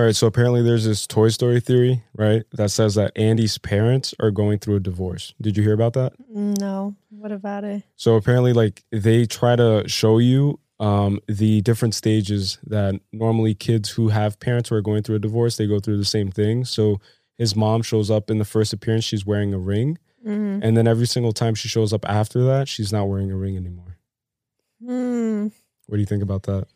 All right, so apparently there's this Toy Story theory, right, that says that Andy's parents are going through a divorce. Did you hear about that? No. What about it? So apparently, like they try to show you um, the different stages that normally kids who have parents who are going through a divorce they go through the same thing. So his mom shows up in the first appearance, she's wearing a ring, Mm. and then every single time she shows up after that, she's not wearing a ring anymore. Hmm. What do you think about that?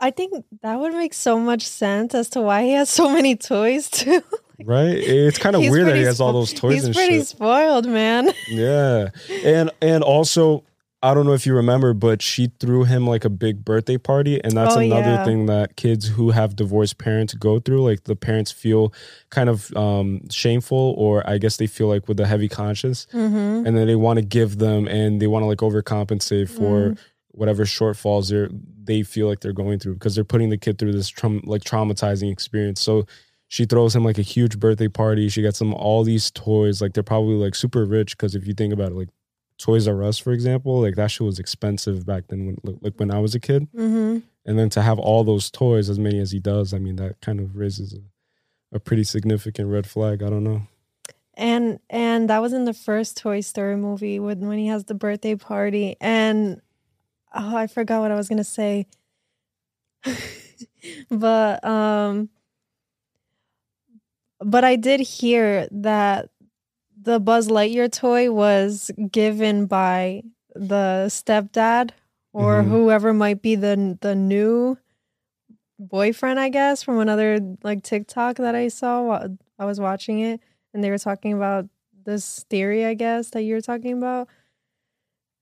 I think that would make so much sense as to why he has so many toys too. Right? It's kind of weird that he has all those toys He's and pretty shit. spoiled, man. Yeah. And and also I don't know if you remember, but she threw him like a big birthday party. And that's Oh, another yeah. thing that kids who have divorced parents go through. Like the parents feel kind of um, shameful, or I guess they feel like with a heavy conscience. Mm-hmm. And then they want to give them and they want to like overcompensate for Mm. Whatever shortfalls they're, they feel like they're going through because they're putting the kid through this traum- like traumatizing experience. So she throws him like a huge birthday party. She gets him all these toys. Like they're probably like super rich because if you think about it, like Toys R Us, for example, like that shit was expensive back then when like- like when I was a kid. Mm-hmm. And then to have all those toys, as many as he does, I mean that kind of raises a, a pretty significant red flag. I don't know. And and that was in the first Toy Story movie when when he has the birthday party. And oh, I forgot what I was gonna say. but um but I did hear that the Buzz Lightyear toy was given by the stepdad or Mhm. whoever might be the the new boyfriend, I guess, from another like TikTok that I saw while I was watching it, and they were talking about this theory, I guess, that you're talking about.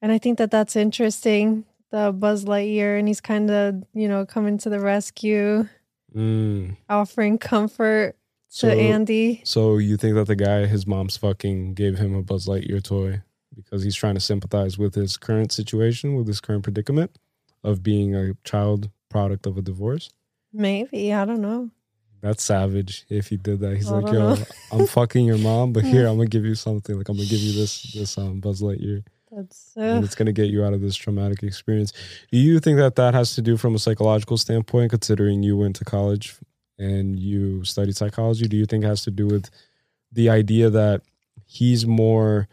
And I think that that's interesting. The Buzz Lightyear, and he's kind of, you know, coming to the rescue, Mm. offering comfort So, to Andy. so you think that the guy, his mom's fucking gave him a Buzz Lightyear toy because he's trying to sympathize with his current situation, with his current predicament of being a child product of a divorce? Maybe I don't know. That's savage. If he did that, he's I like, "Yo. I'm fucking your mom, but here I'm gonna give you something. Like I'm gonna give you this this um Buzz Lightyear, That's and uh, it's gonna get you out of this traumatic experience." Do you think that that has to do from a psychological standpoint, considering you went to college and you studied psychology? Do you think it has to do with the idea that he's more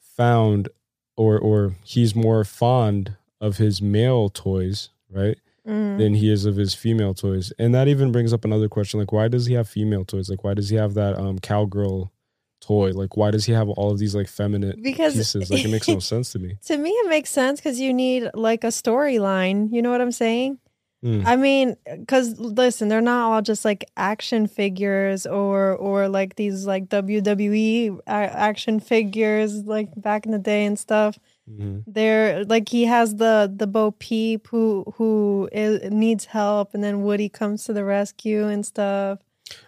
found or or he's more fond of his male toys, right? mm, than he is of his female toys. And that even brings up another question like why does he have female toys? Like why does he have that um cowgirl toy? Like why does he have all of these like feminine because pieces? Like it makes no sense to me. to me it makes sense because you need like a storyline. You know what I'm saying? Mm. I mean, because listen, they're not all just like action figures or or like these like WWE action figures like back in the day and stuff. Mhm. They're like he has the the Bo Peep who who is, needs help, and then Woody comes to the rescue and stuff.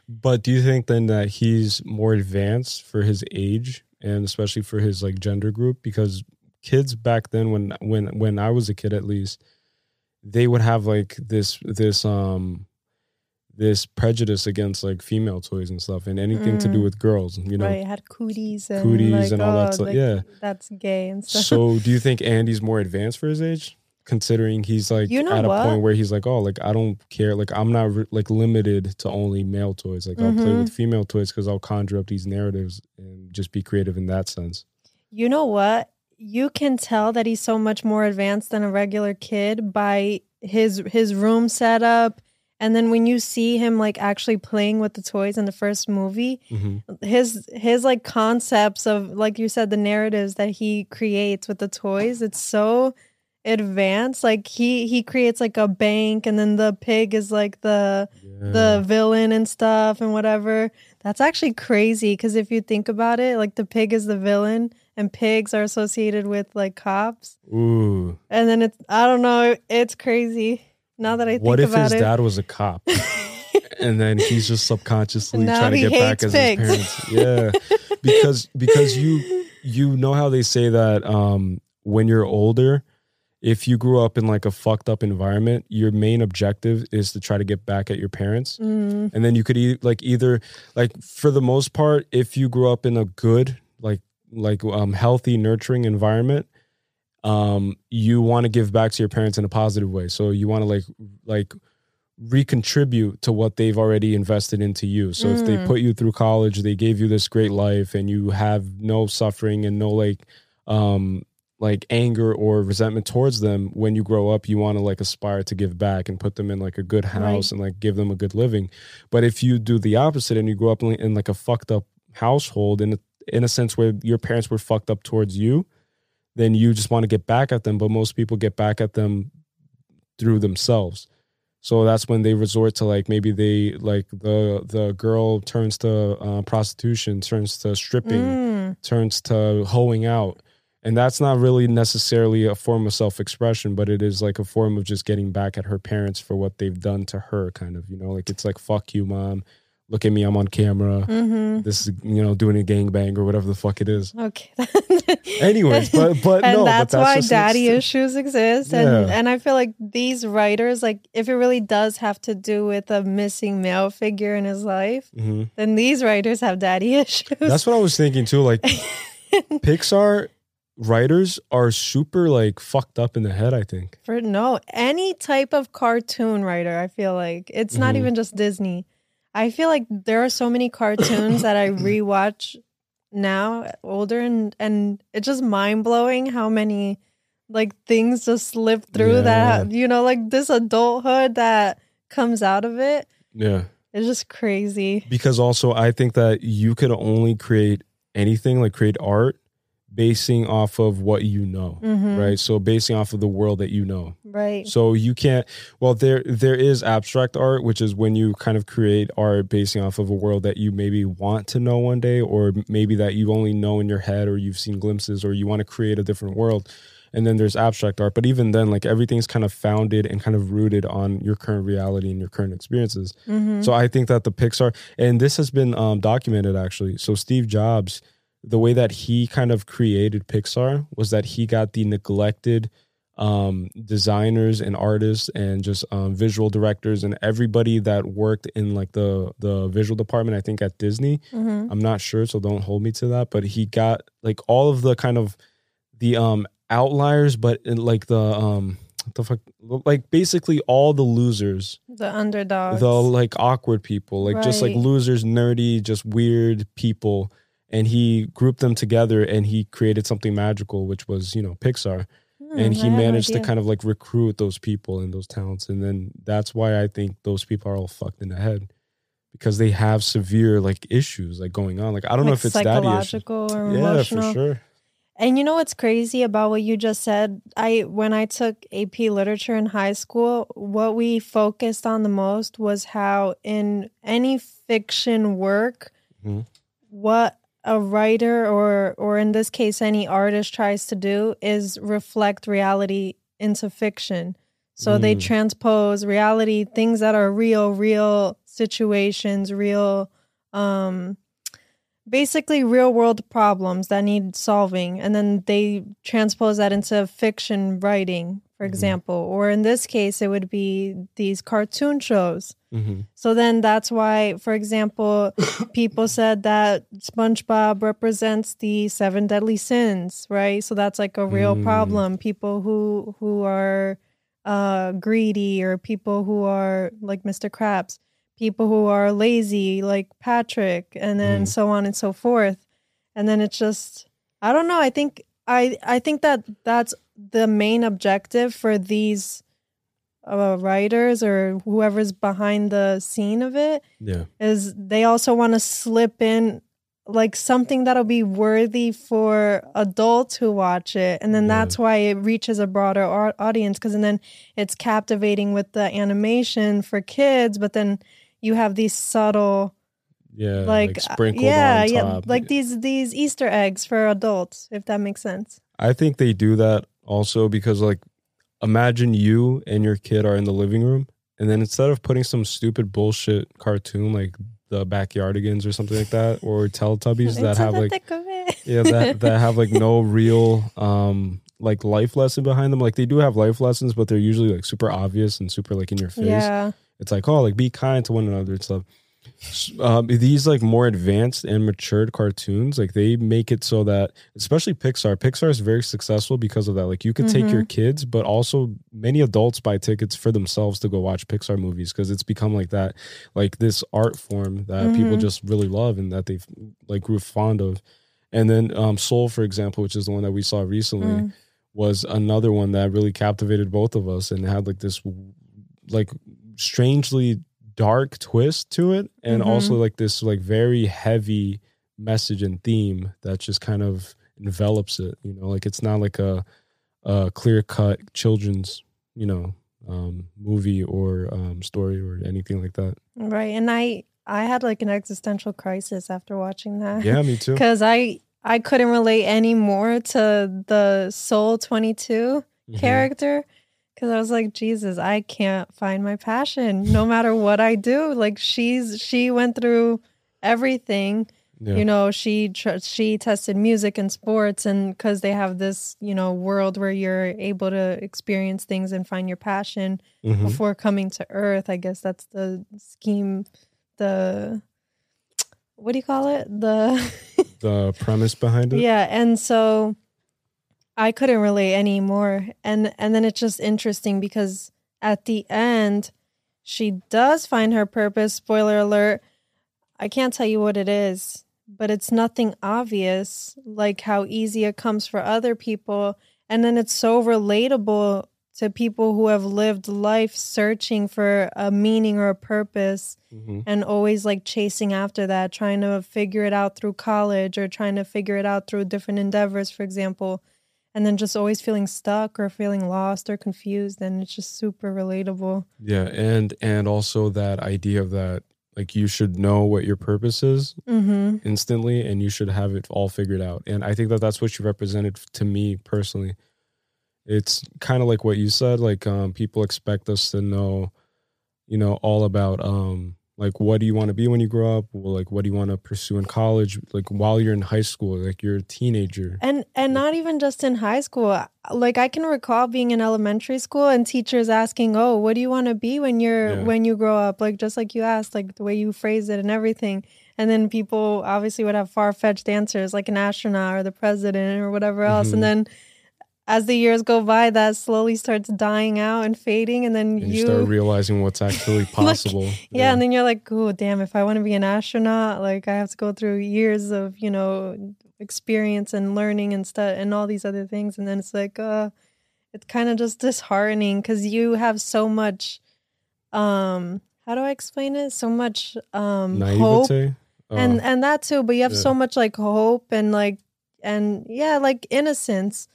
But do you think then that he's more advanced for his age and especially for his like gender group? Because kids back then when when when I was a kid at least, they would have like this this um this prejudice against like female toys and stuff and anything to do Mm. with girls, you know. right, had cooties and cooties like, and all that oh, stuff, like, yeah. that's gay and stuff. So, do you think Andy's more advanced for his age, considering he's like You know at a point where he's like, oh, like I don't care, like I'm not re- like limited to only male toys. Like I'll play with female toys because I'll conjure up these narratives and just be creative in that sense. You know what? You can tell that he's so much more advanced than a regular kid by his his room setup. And then when you see him like actually playing with the toys in the first movie, hmm his his like concepts of like you said the narratives that he creates with the toys, it's so advanced. Like he he creates like a bank and then the pig is like the the villain and stuff and whatever. That's actually crazy because if you think about it, like the pig is the villain and pigs are associated with like cops. Ooh, And then it's, I don't know, it's crazy now that I think what if about his it. dad was a cop? and then he's just subconsciously Now trying to get back hates as his parents. Yeah, because because you you know how they say that um, when you're older, if you grew up in like a fucked up environment, your main objective is to try to get back at your parents, Mm, and then you could e- like either like for the most part, if you grew up in a good like like um, healthy, nurturing environment. Um, you want to give back to your parents in a positive way. So you want to like like recontribute to what they've already invested into you. So if they Mm. put you through college, they gave you this great life and you have no suffering and no like um like anger or resentment towards them when you grow up you want to like aspire to give back and put them in like a good house Right. and like give them a good living but if you do the opposite and you grow up in, in like a fucked up household in a, in a sense where your parents were fucked up towards you then you just want to get back at them but most people get back at them through themselves so that's when they resort to like maybe they like the the girl turns to uh, prostitution turns to stripping Mm. turns to hoeing out. And that's not really necessarily a form of self expression, but it is like a form of just getting back at her parents for what they've done to her, kind of, you know, like it's like, fuck you, mom. Look at me, I'm on camera. hmm This is, you know, doing a gangbang or whatever the fuck it is. Okay. Anyways, but, but and no, that's, but that's why daddy issues exist and Yeah. and i feel like these writers like if it really does have to do with a missing male figure in his life Mhm. then these writers have daddy issues That's what I was thinking too. Like, Pixar writers are super like fucked up in the head, I think. for no any type of cartoon writer i feel like it's not Mhm. even just disney i feel like there are so many cartoons that i rewatch now older and and it's just mind-blowing how many like things just slip through that you know like this adulthood that comes out of it Yeah. it's just crazy because also I think that you could only create anything like create art basing off of what you know, Mhm. right? So basing off of the world that you know. right So you can't well there there is abstract art which is when you kind of create art basing off of a world that you maybe want to know one day or maybe that you only know in your head or you've seen glimpses or you want to create a different world. And then there's abstract art, but even then like everything's kind of founded and kind of rooted on your current reality and your current experiences. Mhm. So I think that the Pixar, and this has been um, documented actually. So Steve Jobs, the way that he kind of created Pixar was that he got the neglected um, designers and artists and just um, visual directors and everybody that worked in like the the visual department. I think at Disney. Mhm. I'm not sure, so don't hold me to that. But he got like all of the kind of the um outliers, but in, like the um the fuck, like basically all the losers the underdogs the like awkward people, like just like losers, nerdy, just weird people. And he grouped them together and he created something magical, which was, you know, Pixar. Hmm, and he no managed to kind of like recruit those people and those talents. And then that's why I think those people are all fucked in the head because they have severe like issues like going on. Like, I don't know if it's psychological or Yeah, emotional for sure. And you know what's crazy about what you just said? I when I took AP literature in high school, what we focused on the most was how in any fiction work, Mhm. what a writer or or in this case any artist tries to do is reflect reality into fiction. So they Mm. transpose reality, things that are real, real situations, real um basically real world problems that need solving and then they transpose that into fiction writing for Mhm. example or in this case it would be these cartoon shows hmm so then that's why for example people said that SpongeBob represents the seven deadly sins right so that's like a real Mm. problem people who who are uh greedy or people who are like Mr. Krabs people who are lazy like Patrick and then Mm. so on and so forth and then it's just I don't know I think I I think that that's the main objective for these uh, writers or whoever's behind the scene of it Yeah. is they also want to slip in like something that'll be worthy for adults who watch it and then Yeah. that's why it reaches a broader au- audience because then it's captivating with the animation for kids but then you have these subtle Yeah. like, Like, uh, sprinkled yeah yeah like these these easter eggs for adults if that makes sense I think they do that also because like imagine you and your kid are in the living room and then instead of putting some stupid bullshit cartoon like the backyardigans or something like that or teletubbies that have like thick of it. yeah that that have like no real um like life lesson behind them. Like they do have life lessons but they're usually like super obvious and super like in your face. Yeah. It's like oh like be kind to one another and stuff um, these like more advanced and matured cartoons like they make it so that especially pixar pixar is very successful because of that like you could take your kids but also many adults buy tickets for themselves to go watch pixar movies because it's become like that like this art form that people Mhm. just really love and that they've like grew fond of and then um soul for example which is the one that we saw recently Mm. was another one that really captivated both of us and had like this like strangely dark twist to it and Mhm. also like this like very heavy message and theme that just kind of envelops it you know like it's not like a, a clear cut children's you know um movie or um story or anything like that Right. And I I had like an existential crisis after watching that. yeah me too Cuz I I couldn't relate any more to the Soul 22 Mhm. character cuz I was like Jesus, I can't find my passion no matter what I do. Like she's she went through everything yeah. you know she tr- she tested music and sports and because they have this you know world where you're able to experience things and find your passion Mhm. before coming to earth i guess that's the scheme the what do you call it the the premise behind it yeah and so i couldn't relate anymore. And and then it's just interesting because at the end she does find her purpose spoiler alert. I can't tell you what it is but it's nothing obvious like how easy it comes for other people. And then it's so relatable to people who have lived life searching for a meaning or a purpose Mhm. and always like chasing after that, trying to figure it out through college or trying to figure it out through different endeavors, for example, and then just always feeling stuck or feeling lost or confused. And it's just super relatable. yeah and and also that idea of that like you should know what your purpose is Mm-hmm. instantly and you should have it all figured out. And I think that that's what you represented to me personally. It's kind of like what you said like um people expect us to know you know all about um like what do you want to be when you grow up well, like what do you want to pursue in college like while you're in high school like you're a teenager And and not even just in high school. Like I can recall being in elementary school and teachers asking, "Oh, what do you want to be when you're Yeah. when you grow up?" Like just like you asked, like the way you phrase it and everything. And then people obviously would have far fetched answers, like an astronaut or the president or whatever else. Mhm. And then as the years go by, that slowly starts dying out and fading. And then and you, you, start realizing what's actually possible yeah, and then you're like, oh, damn, if I want to be an astronaut, like I have to go through years of, you know, experience and learning and stuff and all these other things. And then it's like, uh, it's kind of just disheartening because you have so much, um, how do I explain it? So much um, hope Oh, and and that too but you have Yeah. so much like hope and like and yeah like innocence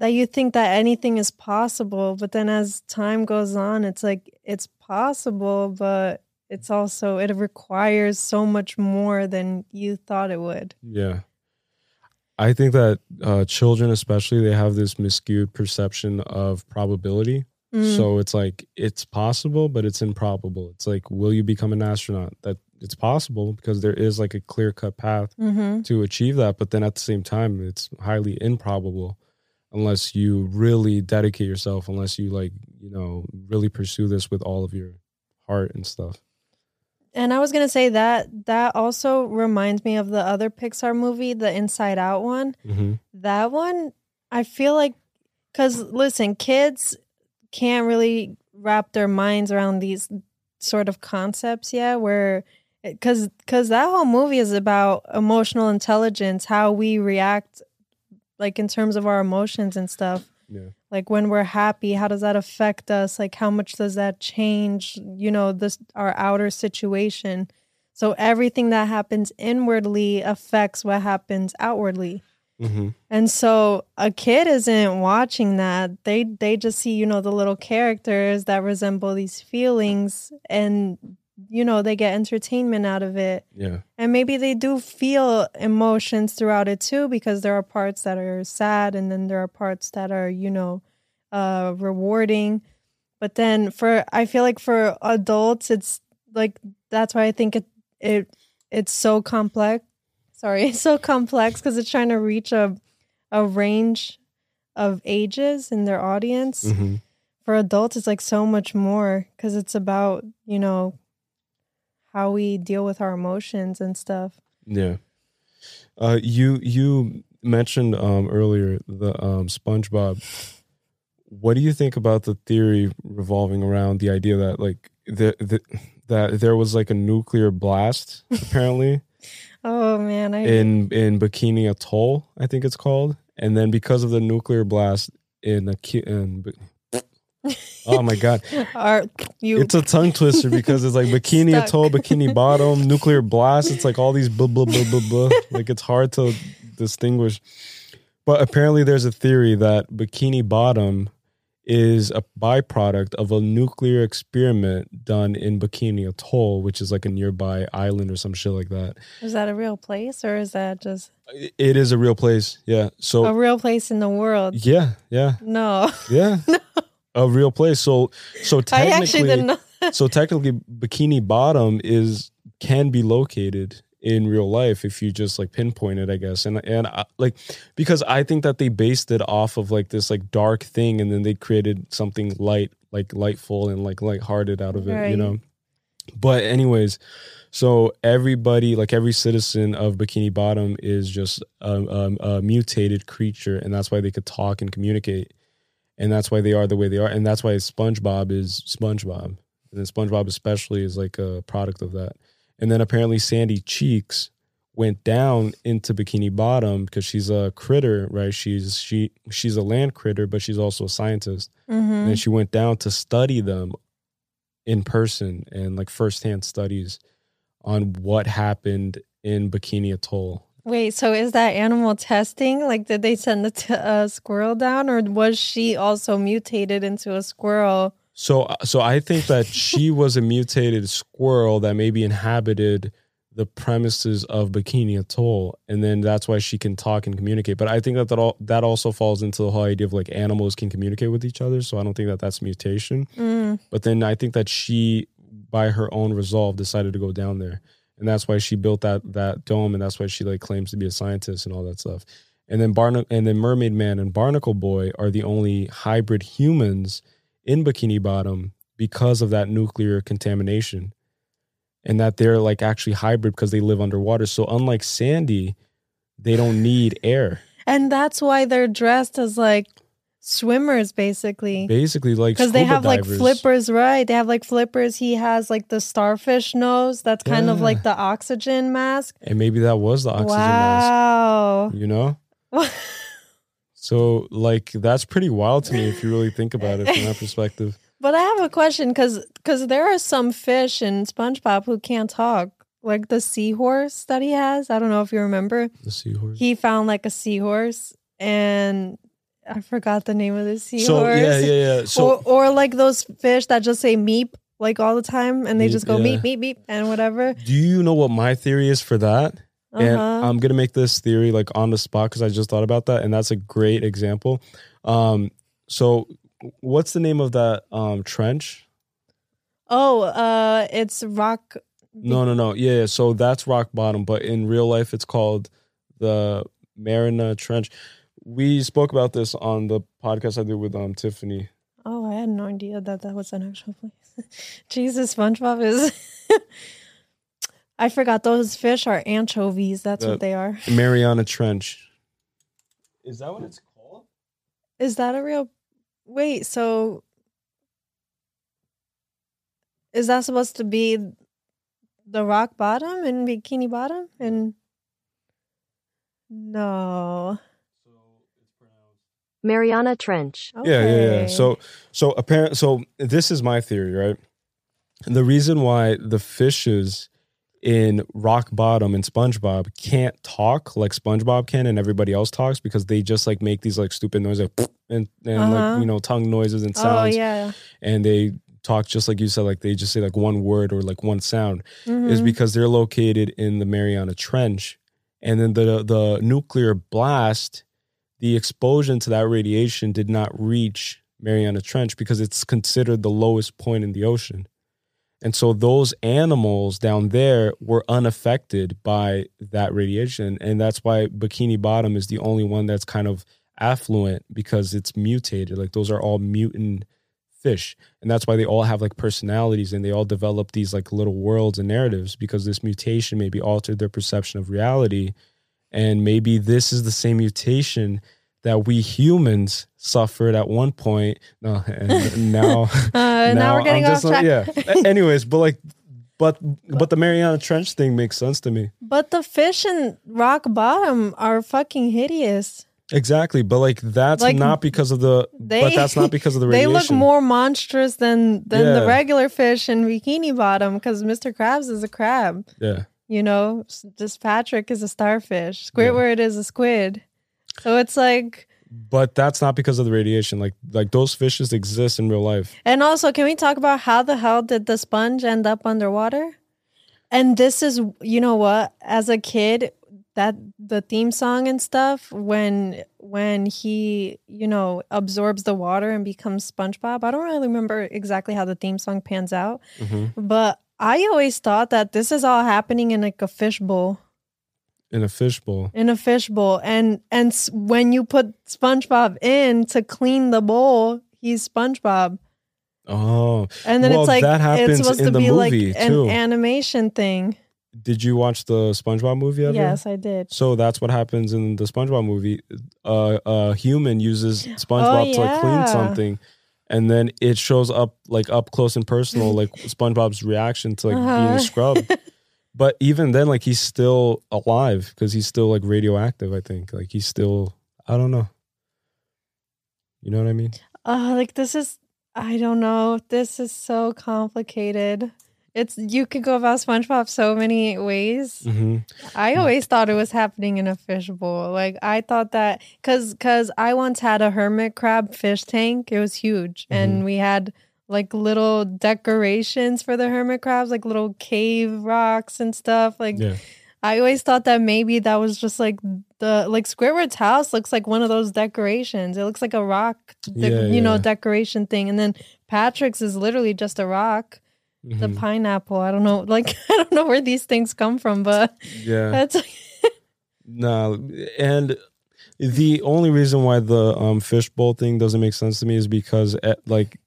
that you think that anything is possible but then as time goes on it's like it's possible but it's also it requires so much more than you thought it would Yeah. I think that uh, children, especially, they have this miscued perception of probability. Mm, So it's like it's possible, but it's improbable. It's like, will you become an astronaut? That it's possible because there is like a clear cut path mhm. to achieve that. But then at the same time, it's highly improbable unless you really dedicate yourself, unless you like, you know, really pursue this with all of your heart and stuff. and i was gonna say that that also reminds me of the other pixar movie the inside out one hmm That one, I feel like, because listen, kids can't really wrap their minds around these sort of concepts yet. Where, because because that whole movie is about emotional intelligence, how we react, like in terms of our emotions and stuff. Yeah. Like when we're happy, how does that affect us? Like how much does that change? You know, this our outer situation. So everything that happens inwardly affects what happens outwardly. hmm And so a kid isn't watching that. They they just see, you know, the little characters that resemble these feelings and you know, they get entertainment out of it. Yeah. And maybe they do feel emotions throughout it too because there are parts that are sad and then there are parts that are, you know, uh rewarding. But then for I feel like for adults it's like that's why I think it it it's so complex. Sorry, it's so complex because it's trying to reach a a range of ages in their audience. hmm For adults, it's like so much more because it's about you know how we deal with our emotions and stuff. Yeah. Uh, you you mentioned um, earlier the um, SpongeBob. What do you think about the theory revolving around the idea that like the, the that there was like a nuclear blast apparently Oh man, I in in Bikini Atoll, I think it's called, and then because of the nuclear blast in a in, oh my god, are you it's a tongue twister because it's like Bikini Stuck. Atoll, Bikini Bottom, nuclear blast. It's like all these blah blah blah blah blah. like it's hard to distinguish. But apparently, there's a theory that Bikini Bottom is a byproduct of a nuclear experiment done in Bikini Atoll, which is like a nearby island or some shit like that. is that a real place or is that just It- It is a real place. Yeah. So a real place in the world? yeah, yeah, No, yeah. A real place. So so technically actually didn't know. so technically bikini bottom is can be located in real life if you just like pinpoint it i guess and and I, like because i think that they based it off of like this like dark thing and then they created something light like lightful and like lighthearted out of it you know but anyways so everybody like every citizen of bikini bottom is just a, a, a mutated creature and that's why they could talk and communicate and that's why they are the way they are. And that's why spongebob is spongebob. And then spongebob especially is like a product of that. And then apparently sandy cheeks went down into bikini bottom because she's a critter right? She's she she's a land critter but she's also a scientist. Hmm and she went down to study them in person and like firsthand studies on what happened in bikini atoll Wait, so is that animal testing? Like, did they send the t- uh, squirrel down, or was she also mutated into a squirrel? So, so I think that she was a mutated squirrel that maybe inhabited the premises of Bikini Atoll, and then that's why she can talk and communicate. But I think that that all that also falls into the whole idea of like animals can communicate with each other. So I don't think that that's mutation. Mm. But then I think that she, by her own resolve, decided to go down there, and that's why she built that that dome, and that's why she like claims to be a scientist and all that stuff. And then Barna and then Mermaid Man and Barnacle Boy are the only hybrid humans in Bikini Bottom because of that nuclear contamination, and that they're like actually hybrid because they live underwater. So unlike Sandy, they don't need air. And that's why they're dressed as like swimmers, basically. Basically, like Because they have like flippers, right? They have like flippers. He has like the starfish nose. That's kind of like the oxygen mask. and maybe that was the oxygen mask. wow. You know. So like that's pretty wild to me if you really think about it from that perspective. But I have a question because because there are some fish in SpongeBob who can't talk, like the seahorse that he has. I don't know if you remember. The seahorse. He found like a seahorse, and I forgot the name of the seahorse. So yeah, yeah, yeah. So or or like those fish that just say meep like all the time, and they Meep, just go yeah. meep meep meep and whatever. do you know what my theory is for that? And Uh-huh. I'm gonna make this theory like on the spot because I just thought about that, and that's a great example. Um, so what's the name of that um trench? oh, uh, it's rock. No, no, no. Yeah, yeah. So that's rock bottom, but in real life, it's called the Mariana Trench. We spoke about this on the podcast I did with um Tiffany. Oh, I had no idea that that was an actual place. Jesus, SpongeBob is. I forgot those fish are anchovies. That's The- what they are. Mariana Trench. Is that what it's called? Is that a real? Wait, so is that supposed to be the rock bottom and bikini bottom? And no. Mariana Trench. Okay. Yeah, yeah, yeah. So, so apparent. So this is my theory, right? The reason why the fishes in Rock Bottom and SpongeBob can't talk like SpongeBob can and everybody else talks because they just like make these like stupid noises like, and, and Uh-huh. like you know tongue noises and sounds. oh yeah. and they talk just like you said like they just say like one word or like one sound is Mhm. because they're located in the Mariana Trench, and then the the nuclear blast, the exposure to that radiation did not reach Mariana Trench because it's considered the lowest point in the ocean, and so those animals down there were unaffected by that radiation, and that's why Bikini Bottom is the only one that's kind of affluent because it's mutated. Like those are all mutant fish. And that's why they all have like personalities and they all develop these like little worlds and narratives because this mutation maybe altered their perception of reality. And maybe this is the same mutation that we humans suffered at one point. No, and now, Uh, now, we're getting I'm off just track. yeah. Anyways, but like, but but the Mariana Trench thing makes sense to me. But the fish in rock bottom are fucking hideous. Exactly, but like that's Like, not because of the. they- but that's not because of the They look more monstrous than than the regular fish in Bikini Bottom because Mr. Krabs is a crab. Yeah, You know, this Patrick is a starfish. Squidward is a squid. So it's like, but that's not because of the radiation. Like like those fishes exist in real life. and also, can we talk about how the hell did the sponge end up underwater? And this is, you know what? As a kid, that the theme song and stuff when when he you know absorbs the water and becomes SpongeBob. I don't really remember exactly how the theme song pans out, Mhm. but I always thought that this is all happening in like a fishbowl. In a fishbowl. in a fishbowl and and when you put SpongeBob in to clean the bowl, he's SpongeBob. Oh, And then Well, it's like that happens it's supposed in to the be movie, like an animation thing. did you watch the SpongeBob movie ever? Yes, I did. So that's what happens in the SpongeBob movie. Uh, a human uses SpongeBob to like clean Oh, something, and then it shows up like up close and personal, like SpongeBob's reaction to like Uh-huh. being scrubbed. But even then, like he's still alive because he's still like radioactive. I think like he's still. I don't know. You know what I mean? Oh, like this is I don't know. This is so complicated. It's you could go about SpongeBob so many ways. Mm-hmm. I always thought it was happening in a fishbowl. Like I thought that cuz cuz I once had a hermit crab fish tank. It was huge and we had like little decorations for the hermit crabs, like little cave rocks and stuff. Like Yeah. I always thought that maybe that was just like the like Squidward's house looks like one of those decorations. It looks like a rock, de- Yeah, you know, yeah. decoration thing. And then Patrick's is literally just a rock. The Mhm. pineapple. I don't know. Like I don't know where these things come from, but Yeah. that's No, and the only reason why the um fishbowl thing doesn't make sense to me is because at, like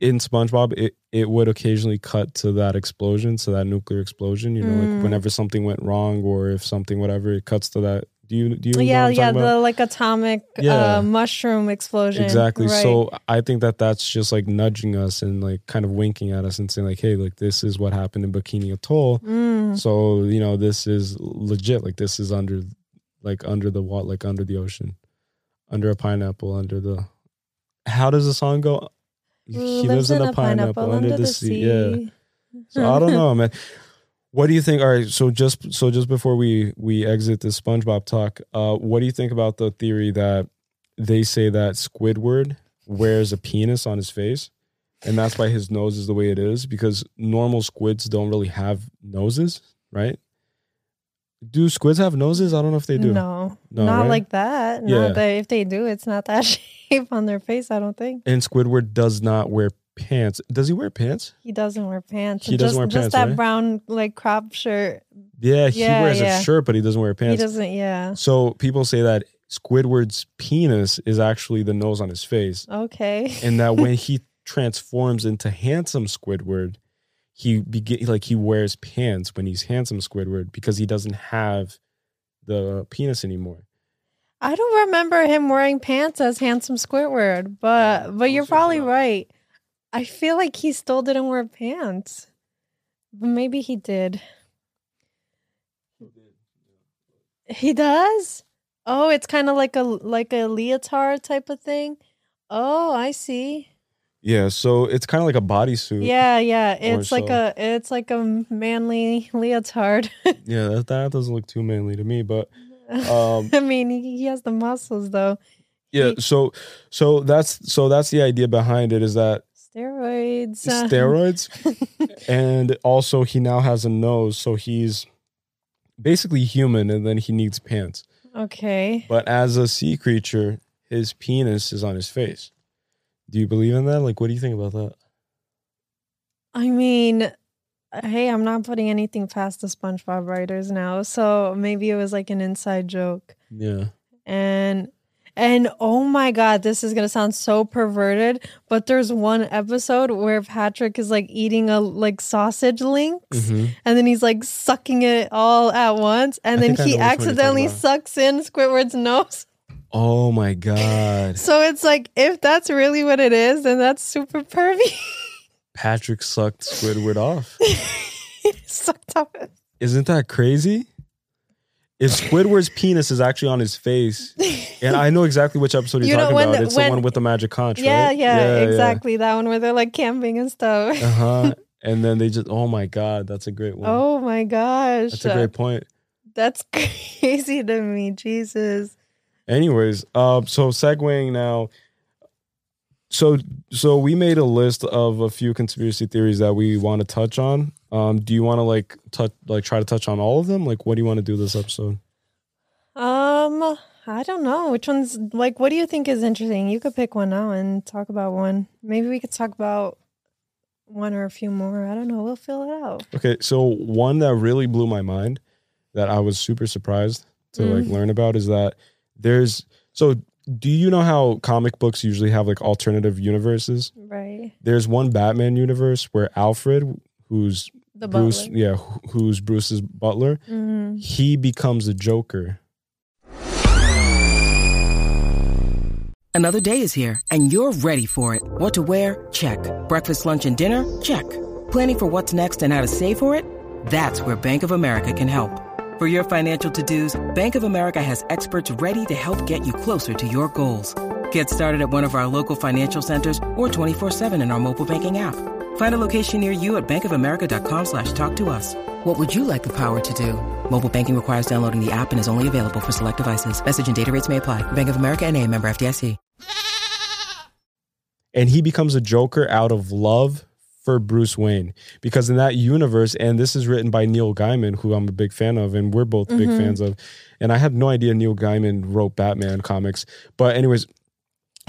in SpongeBob, it it would occasionally cut to that explosion, to that nuclear explosion. You know, Mm. like whenever something went wrong or if something whatever, it cuts to that. Do you do you know yeah, yeah, about? the like atomic Yeah. uh, mushroom explosion. Exactly. Right. So I think that that's just like nudging us and like kind of winking at us and saying like, hey, like this is what happened in Bikini Atoll. Mm. So you know, this is legit. Like this is under, like under the what, like under the ocean, under a pineapple, under the. How does the song go? He lives in a pineapple under the sea. Yeah. So I don't know, man. What do you think? All right, so just so just before we we exit this SpongeBob talk, uh, what do you think about the theory that they say that Squidward wears a penis on his face, and that's why his nose is the way it is? Because normal squids don't really have noses, right? Do squids have noses? I don't know if they do. No, No, not right? like that. Yeah. Not that if they do, it's not that shape on their face. I don't think And Squidward does not wear pants. Does he wear pants? he doesn't wear pants. He just, doesn't wear just pants, that right? brown like crop shirt. Yeah, he Yeah, wears yeah. a shirt, but he doesn't wear pants. He doesn't. Yeah. So people say that Squidward's penis is actually the nose on his face, Okay. and that when he transforms into handsome Squidward, he begin like he wears pants when he's handsome Squidward because he doesn't have the penis anymore. I don't remember him wearing pants as handsome Squidward, but but you're probably right. I feel like he still didn't wear pants. But maybe he did. He does? Oh, it's kind of like a like a leotard type of thing. Oh, I see. Yeah, so it's kind of like a bodysuit. Yeah, yeah. It's like so. a it's like a manly leotard. yeah, that, that doesn't look too manly to me, but um, I mean, he, he has the muscles though. yeah. He- So so that's so that's the idea behind it is that Steroids. steroids and also he now has a nose so he's basically human and then he needs pants okay. but as a sea creature his penis is on his face do you believe in that like what do you think about that I mean, hey, I'm not putting anything past the SpongeBob writers now. So maybe it was like an inside joke. yeah And And oh my god, this is gonna sound so perverted, but there's one episode where Patrick is like eating a like sausage links, Mhm. and then he's like sucking it all at once, and I then he know which one you're talking accidentally sucks in Squidward's nose. Oh my god. So it's like if that's really what it is, then that's super pervy. Patrick sucked Squidward off. Sucked up. Isn't that crazy? If Squidward's penis is actually on his face, and I know exactly which episode you're You know, talking about. the- It's when- the one with the magic conch, Yeah, right? yeah, exactly. That one where they're like camping and stuff. Uh huh. and then they just, oh my god, that's a great one. Oh my gosh. that's a great point. That's crazy to me. Jesus. Anyways, um, so segueing now. So, so we made a list of a few conspiracy theories that we want to touch on. Um, do you want to like touch, like try to touch on all of them? Like, what do you want to do this episode? Um, I don't know. Which one's like what do you think is interesting? You could pick one now and talk about one. Maybe we could talk about one or a few more. I don't know. We'll fill it out. Okay, so one that really blew my mind that I was super surprised to like Mm. learn about is that there's so do you know how comic books usually have like alternative universes? Right. There's one Batman universe where Alfred, who's The Bruce, butler. yeah, who's Bruce's butler, Mhm. he becomes the Joker. Another day is here, and you're ready for it. What to wear? Check. Breakfast, lunch, and dinner? Check. Planning for what's next and how to save for it? That's where Bank of America can help. For your financial to-dos, Bank of America has experts ready to help get you closer to your goals. Get started at one of our local financial centers or 24-7 in our mobile banking app. Find a location near you at bankofamerica.com slash talk to us. What would you like the power to do? Mobile banking requires downloading the app and is only available for select devices. Message and data rates may apply. Bank of America and a member FDIC. and he becomes a Joker out of love for Bruce Wayne because in that universe, and this is written by Neil Gaiman, who I'm a big fan of, and we're both big Mhm. fans of. And I had no idea Neil Gaiman wrote Batman comics, but anyways,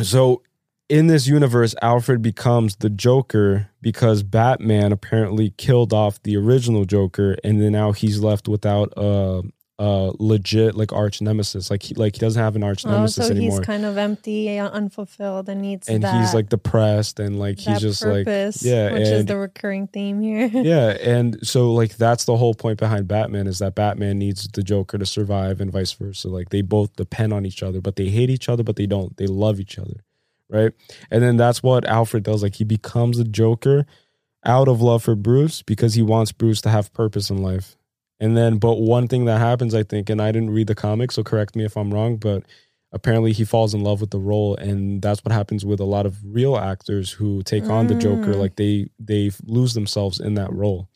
so in this universe, Alfred becomes the Joker because Batman apparently killed off the original Joker, and then now he's left without a, a legit like arch nemesis. Like he like he doesn't have an arch Oh, nemesis so anymore he's kind of empty, unfulfilled, and needs and that, he's like depressed and like he's just purpose, like yeah which is the recurring theme here. yeah and so like that's the whole point behind batman is that batman needs the joker to survive and vice versa like they both depend on each other but they hate each other but they don't they love each other right? And then that's what alfred does. Like he becomes the joker out of love for bruce because he wants bruce to have purpose in life. And then but one thing that happens i think and i didn't read the comic so correct me if i'm wrong but apparently he falls in love with the role and that's what happens with a lot of real actors who take on the joker Mm. like they they lose themselves in that role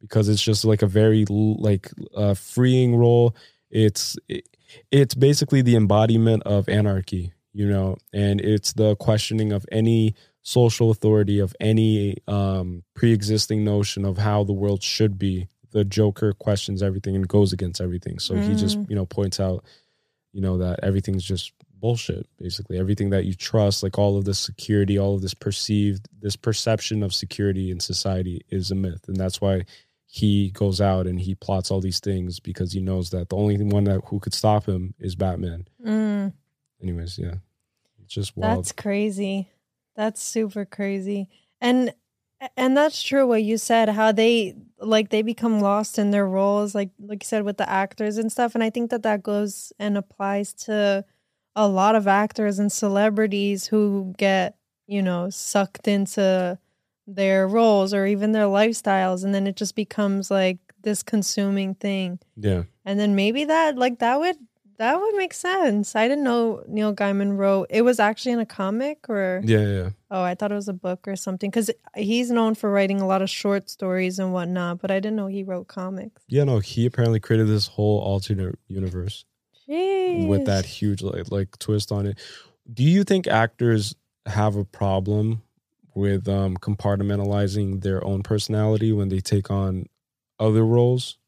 because it's just like a very like uh, freeing role. It's it, it's basically the embodiment of anarchy you know and it's the questioning of any social authority of any um pre-existing notion of how the world should be. The joker questions everything and goes against everything. So he just Mm. you know points out you know that everything's just bullshit basically. Everything that you trust like all of this security all of this perceived this perception of security in society is a myth. And that's why he goes out and he plots all these things because he knows that the only one that who could stop him is batman. Mm. anyways yeah it's just wild That's crazy. That's super crazy. And and that's true what you said how they like they become lost in their roles like like you said with the actors and stuff and I think that that goes and applies to a lot of actors and celebrities who get, you know, sucked into their roles or even their lifestyles and then it just becomes like this consuming thing. yeah And then maybe that like that would that would make sense. I didn't know Neil Gaiman wrote. It was actually in a comic or yeah yeah oh, I thought it was a book or something cuz he's known for writing a lot of short stories and whatnot, but I didn't know he wrote comics. yeah no he apparently created this whole alternate universe with that huge like, like twist on it do you think actors have a problem with um compartmentalizing their own personality when they take on other roles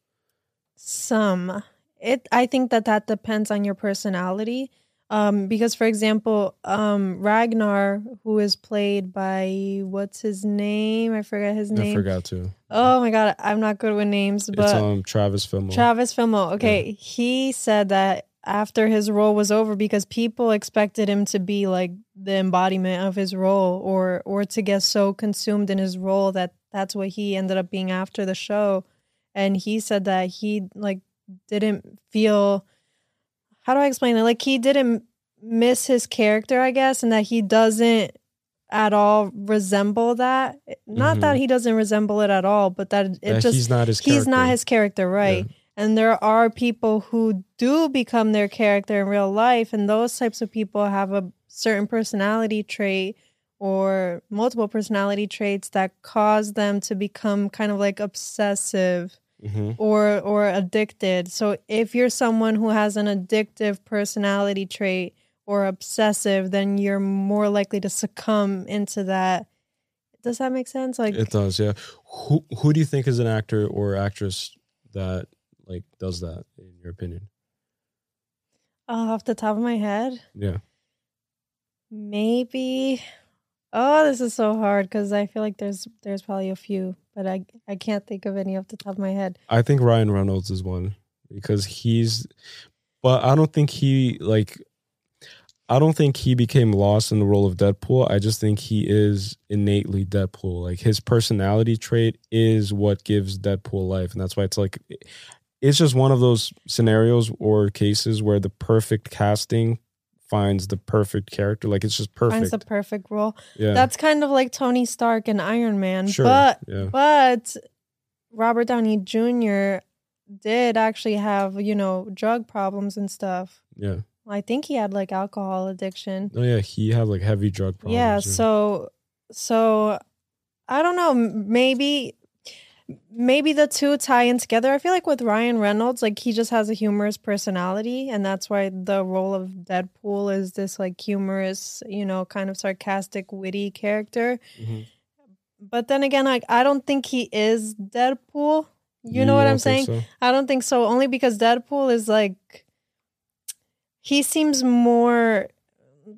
Some. It I think that that depends on your personality. Um because for example, um Ragnar who is played by what's his name? I forgot his name. i forgot to Oh my god, I'm not good with names, but it's um travis Fimmel. Travis Fimmel. Okay, he said that after his role was over because people expected him to be like the embodiment of his role or or to get so consumed in his role that that's what he ended up being after the show and he said that he like didn't feel how do I explain it? Like he didn't miss his character I guess and that he doesn't at all resemble that. Not that mm-hmm. he doesn't resemble it at all but that it That just he's not his he's not character. his character right. Yeah. and there are people who do become their character in real life and those types of people have a certain personality trait or multiple personality traits that cause them to become kind of like obsessive Mhm. or or addicted so if you're someone who has an addictive personality trait or obsessive then you're more likely to succumb into that does that make sense like It does, yeah. Who who do you think is an actor or actress that like does that in your opinion? uh, off the top of my head Yeah. Maybe. Oh, this is so hard because I feel like there's there's probably a few, but I I can't think of any off the top of my head. I think Ryan Reynolds is one because he's but I don't think he like I don't think he became lost in the role of Deadpool. I just think he is innately Deadpool. Like his personality trait is what gives Deadpool life and that's why it's like it's just one of those scenarios or cases where the perfect casting finds the perfect character. Like it's just perfect. Finds the perfect role. yeah. That's kind of like Tony Stark and Iron Man, sure. but yeah. but Robert Downey Jr. did actually have you know drug problems and stuff. Yeah. I think he had like alcohol addiction. Oh yeah, he had like heavy drug problems. yeah so so i don't know maybe maybe the two tie in together i feel like with ryan reynolds like he just has a humorous personality and that's why the role of deadpool is this like humorous you know kind of sarcastic witty character Mhm. but then again like i don't think he is deadpool you know what i'm saying so? I don't think so. Only because Deadpool is like he seems more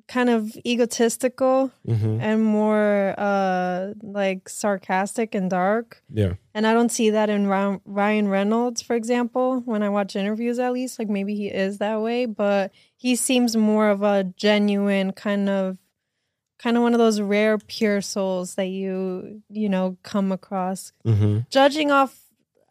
kind of egotistical Mhm. and more uh like sarcastic and dark. Yeah. And I don't see that in Ryan Reynolds, for example, when I watch interviews at least. Like maybe he is that way, but he seems more of a genuine kind of kind of one of those rare pure souls that you, you know, come across hmm judging off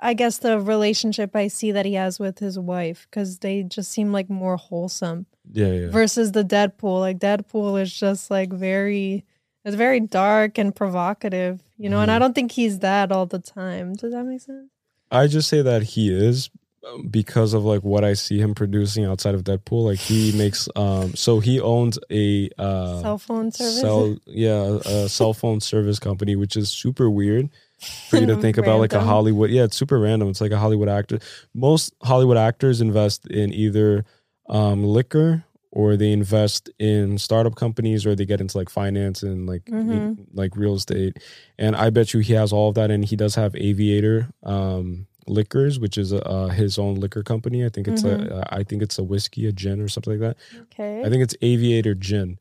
i guess the relationship i see that he has with his wife because they just seem like more wholesome Yeah, yeah. versus the deadpool like deadpool is just like very it's very dark and provocative you know and i Mhm. don't think he's that all the time does that make sense I just say that he is um, because of like what I see him producing outside of Deadpool. Like he makes um so he owns a uh cell phone service cell yeah, a cell phone service company, which is super weird for you to think about like a Hollywood yeah, it's super random. It's like a Hollywood actor. Most Hollywood actors invest in either um liquor or they invest in startup companies or they get into like finance and like Mhm. like real estate and i bet you he has all of that and he does have aviator um liquors which is uh his own liquor company i think it's Mhm. a i think it's a whiskey a gin or something like that okay i think it's aviator gin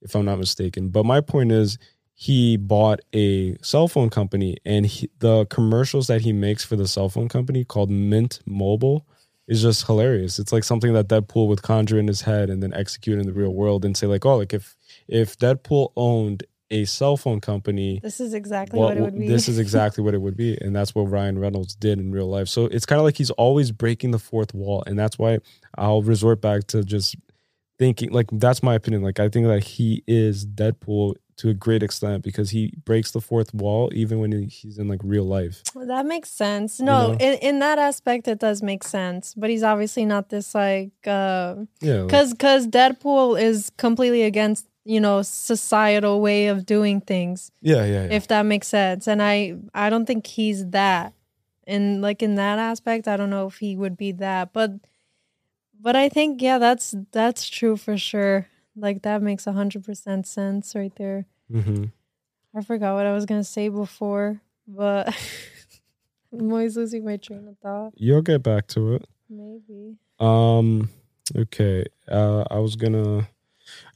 if i'm not mistaken but my point is he bought a cell phone company and he, the commercials that he makes for the cell phone company called mint mobile is just hilarious. It's like something that deadpool would conjure in his head and then execute in the real world and say like oh like if if deadpool owned a cell phone company this is exactly what what it would be. this is exactly what it would be. And that's what ryan reynolds did in real life. So it's kind of like he's always breaking the fourth wall. And that's why i'll resort back to just thinking like that's my opinion. Like i think that he is deadpool to a great extent because he breaks the fourth wall even when he- he's in like real life That makes sense. No, know? in, in that aspect, it does make sense. But he's obviously not this like, uh, yeah like- because because Deadpool is completely against you know societal way of doing things. yeah yeah, yeah. If that makes sense, and I I don't think he's that. And like in that aspect, I don't know if he would be that, but but I think yeah, that's that's true for sure. Like that makes a hundred percent sense right there. hmm I forgot what I was gonna say before, but I'm always losing my train of thought. you'll get back to it Maybe. Um. Okay. Uh, I was gonna.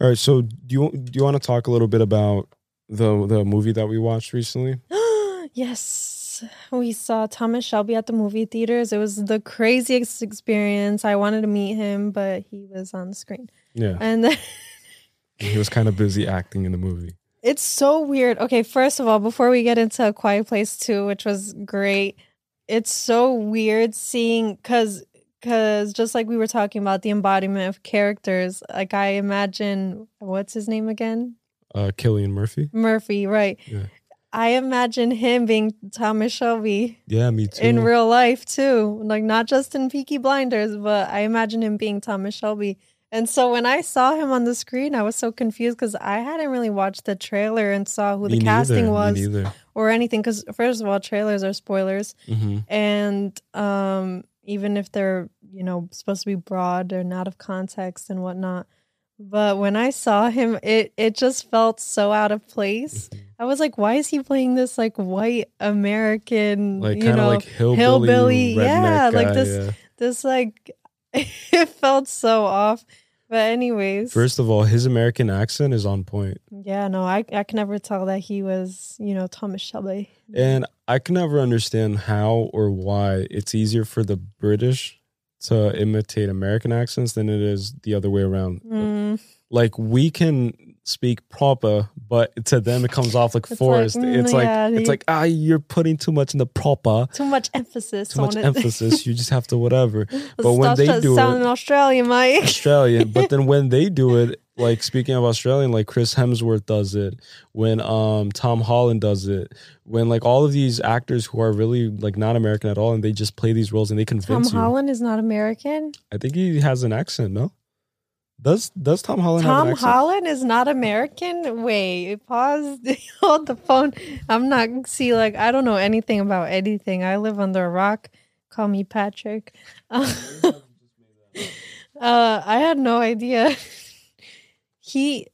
All right. So do you do you want to talk a little bit about the the movie that we watched recently? yes. yes, we saw Thomas Shelby at the movie theaters. It was the craziest experience. I wanted to meet him, but he was on the screen. Yeah, And then he was kind of busy acting in the movie. it's so weird. Okay, first of all, before we get into A Quiet Place 2, which was great, it's so weird seeing cuz cuz just like we were talking about the embodiment of characters, like I imagine what's his name again? Uh, Cillian Murphy. Murphy, right? Yeah. I imagine him being Thomas Shelby Yeah, me too. in real life too. Like not just in Peaky Blinders, but I imagine him being Thomas Shelby. And so when I saw him on the screen, I was so confused because I hadn't really watched the trailer and saw who Me the casting was or anything. Because first of all, trailers are spoilers, hmm and um, even if they're you know supposed to be broad, they're not of context and whatnot. But when I saw him, it it just felt so out of place. Mm-hmm. I was like, why is he playing this like white American, Like you know, like hillbilly, hillbilly, yeah, like this- yeah. this like it felt so off. But anyways, First of all, his American accent is on point, yeah, no, I I can never tell that he was you know Thomas Shelby. and I can never understand how or why it's easier for the British to imitate American accents than it is the other way around. Mm, Like we can speak proper, but to them it comes off like It's like, forced. mm, it's like yeah, it's like ah, you're putting too much in the proper, too much emphasis too much it. emphasis. You just have to whatever. But when they do sound it- Australian, Mike. Australian. But then when they do it, like speaking of Australian, like Chris Hemsworth does it, when um Tom Holland does it, when like all of these actors who are really like not American at all and they just play these roles and they Tom convince you. Holland is not American. I think he has an accent, no? Does does Tom Holland have Tom an? Holland is not American. Wait, pause. Hold the phone. I'm not see like I don't know anything about anything. I live under a rock. Call me Patrick. uh, I had no idea. he,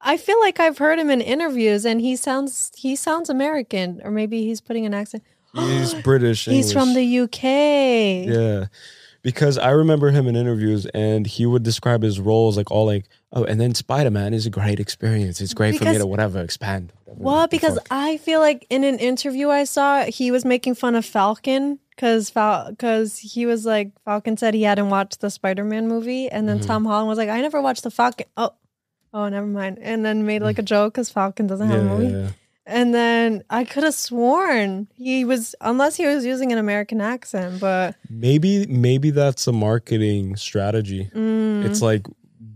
I feel like I've heard him in interviews, and he sounds he sounds American, or maybe he's putting an accent. He's British. He's from the UK. Yeah. Because I remember him in interviews and he would describe his roles like all like, oh, and then Spider Man is a great experience. It's great for me to whatever expand. whatever Well, because fuck." I feel like in an interview I saw, he was making fun of Falcon because because he was like Falcon said he hadn't watched the Spider Man movie, and then Mhm. Tom Holland was like, I never watched the Falcon. Oh, oh, never mind, and then made like a joke because Falcon doesn't have a movie, yeah, yeah. And then I could have sworn he was unless he was using an American accent, but Maybe maybe that's a marketing strategy. mm, It's like